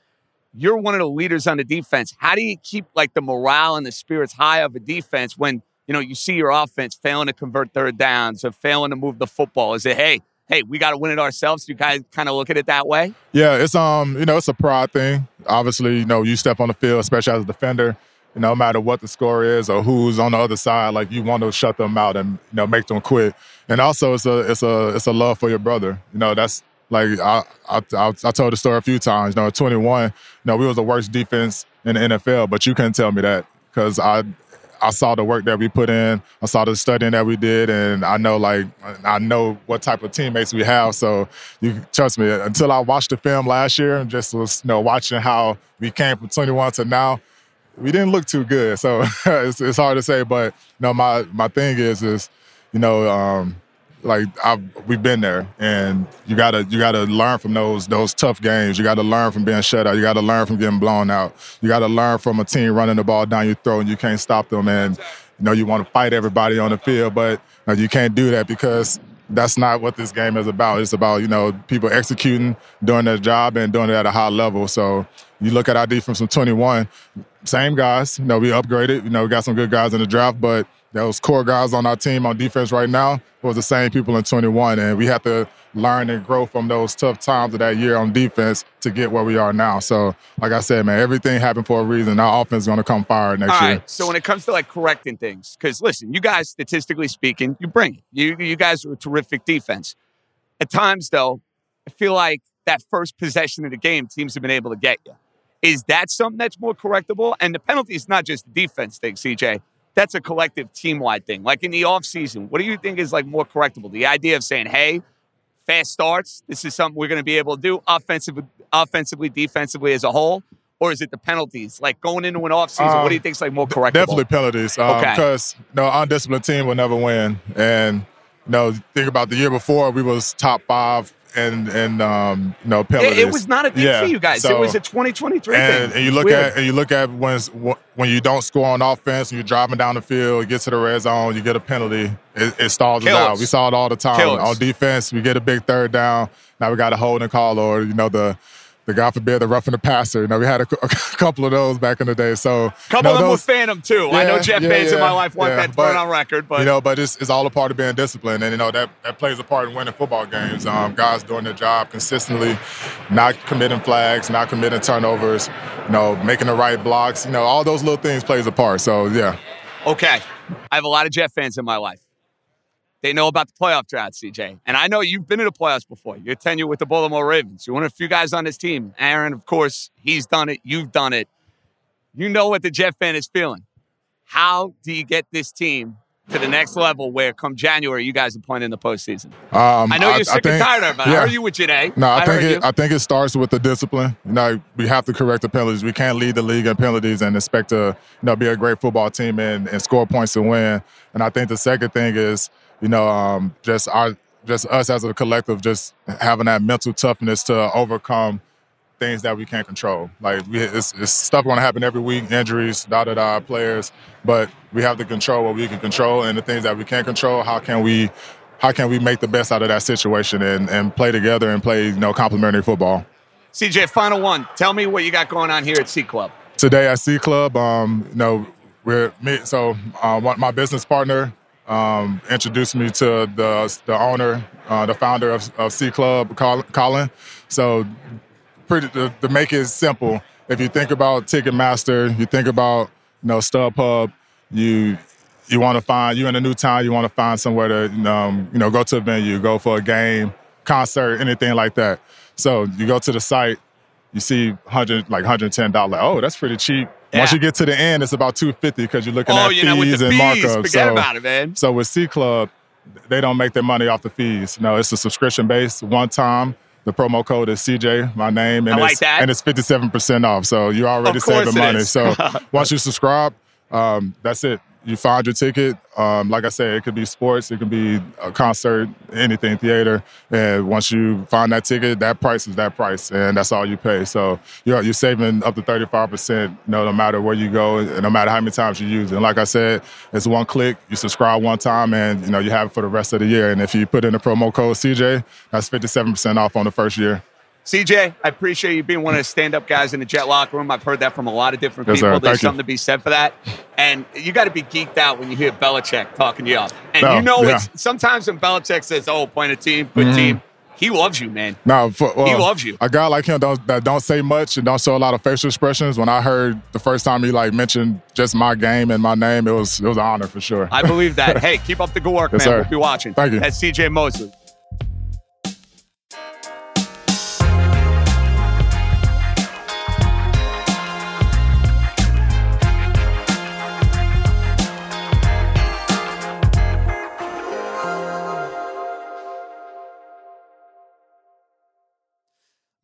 you're one of the leaders on the defense. How do you keep like the morale and the spirits high of a defense when you know you see your offense failing to convert third downs or failing to move the football? Is it hey, hey, we got to win it ourselves? You guys kind of look at it that way? Yeah, it's um, you know, it's a pride thing. Obviously, you know, you step on the field, especially as a defender. You know, no matter what the score is or who's on the other side, like you want to shut them out and you know make them quit. And also, it's a it's a it's a love for your brother. You know, that's like I, I, I, told the story a few times. You know, at 21, you know, we was the worst defense in the NFL, but you couldn't tell me that because I, I saw the work that we put in. I saw the studying that we did, and I know like I know what type of teammates we have. So you trust me. Until I watched the film last year and just was you know watching how we came from 21 to now, we didn't look too good. So (laughs) it's, it's hard to say, but you know my my thing is is you know. Um, like I've, we've been there, and you gotta you gotta learn from those those tough games. You gotta learn from being shut out. You gotta learn from getting blown out. You gotta learn from a team running the ball down your throat and you can't stop them. And you know, you want to fight everybody on the field, but uh, you can't do that because that's not what this game is about. It's about, you know, people executing, doing their job, and doing it at a high level. So you look at our defense from 21, same guys. You know, we upgraded. You know, we got some good guys in the draft, but those core guys on our team on defense right now was the same people in 21, and we have to learn and grow from those tough times of that year on defense to get where we are now. So, like I said, man, everything happened for a reason. Our offense is going to come fired next All year. right. So when it comes to like correcting things, because listen, you guys, statistically speaking, you bring it. You you guys are a terrific defense. At times, though, I feel like that first possession of the game, teams have been able to get you. Is that something that's more correctable? And the penalty is not just a defense thing, CJ. That's a collective team wide thing. Like in the offseason, what do you think is like more correctable? The idea of saying, hey, fast starts, this is something we're going to be able to do offensively, offensively, defensively as a whole? Or is it the penalties? Like going into an offseason, Um, what do you think is like more correctable? Definitely penalties. Um, Okay. Because no undisciplined team will never win. And you know, think about the year before, we was top five in in um, you know It, penalties. it was not a thing Yeah, for you guys. it was a 2023 and, thing. and you look weird. at and you look at when when you don't score on offense, and you're driving down the field, you get to the red zone, you get a penalty, it, it stalls us Killers. out. We saw it all the time on defense. We get a big third down. Now we got a holding call, or you know the. The God forbid the roughing the passer. You know, we had a, (laughs) a couple of those back in the day. So, couple you know, of them those- Phantom too. I know Yeah, Jet yeah, fans in my yeah, life want yeah, that put on record, but you know, but it's, it's all a part of being disciplined, and you know that that plays a part in winning football games. Um, guys doing their job consistently, not committing flags, not committing turnovers, you know, making the right blocks. You know, all those little things plays a part. So yeah, okay. I have a lot of Jet fans in my life. They know about the playoff drought, CJ. And I know you've been in the playoffs before. Your tenure with the Baltimore Ravens. You're one of the few guys on this team. Aaron, of course, he's done it. You've done it. You know what the Jet fan is feeling. How do you get this team to the next level where come January you guys are playing in the postseason? um, I know you're sick and think- tired of it. I yeah. heard you with Janae. No, I, think it. you. I think it starts with the discipline. You know, we have to correct the penalties. We can't lead the league in penalties and expect to, you know, be a great football team and, and score points to win. And I think the second thing is, you know, um, just our, just us as a collective, just having that mental toughness to overcome things that we can't control. Like we, it's, it's stuff going to happen every week, injuries, da da da, players. But we have to control what we can control, and the things that we can't control. How can we, how can we make the best out of that situation and, and play together and play, you know, complementary football. CJ, final one. Tell me what you got going on here at C Club. Today at C Club, um, you know, we're me. So uh, my business partner um, introduced me to the the owner, uh, the founder of, of C Club, Colin. So pretty to, to make it simple. If you think about Ticketmaster, you think about you know StubHub, you you want to find you in a new town, you want to find somewhere to um, you know go to a venue, go for a game, concert, anything like that. So you go to the site, you see hundred like hundred ten dollar. Oh, that's pretty cheap. Once you get to the end, it's about two fifty because you're looking Oh, at you know, with fees the and fees. markups. Forget so, about it, man. so with C Club, they don't make their money off the fees. No, it's a subscription based one time. The promo code is CJ, my name, and I like it's that. and it's fifty seven percent off. So you're already saving money. So (laughs) once you subscribe, um, that's it. You find your ticket. Um, like I said, it could be sports, it could be a concert, anything, theater. And once you find that ticket, that price is that price, and that's all you pay. So you're you're saving up to thirty five percent. You know, no matter where you go, and no matter how many times you use it. And like I said, it's one click. You subscribe one time, and you know you have it for the rest of the year. And if you put in the promo code CJ, that's fifty seven percent off on the first year. CJ, I appreciate you being one of the stand-up guys in the jet locker room. I've heard that from a lot of different Yes, people. sir. There's Thank you. something to be said for that. And you got to be geeked out when you hear Belichick talking you up. And No, you know, yeah. it's sometimes when Belichick says, "Oh, point a team, good mm-hmm. team," he loves you, man. No, for, well, He loves you. A guy like him don't, that don't say much and don't show a lot of facial expressions. When I heard the first time he like mentioned just my game and my name, it was it was an honor for sure. I believe that. (laughs) hey, keep up the good work, Yes, man. sir. We'll be watching. Thank you. That's CJ Mosley.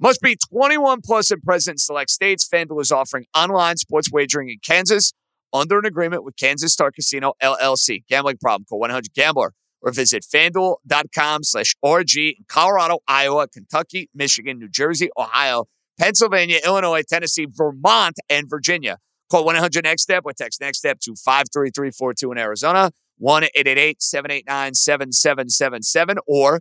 Must be 21 and present in select states. FanDuel is offering online sports wagering in Kansas under an agreement with Kansas Star Casino LLC. Gambling problem? Call 100 Gambler or visit FanDuel.com slash RG in Colorado, Iowa, Kentucky, Michigan, New Jersey, Ohio, Pennsylvania, Illinois, Tennessee, Vermont, and Virginia. Call 1 800 Next Step or text Next Step to 53342 in Arizona, 1 888 789 7777, or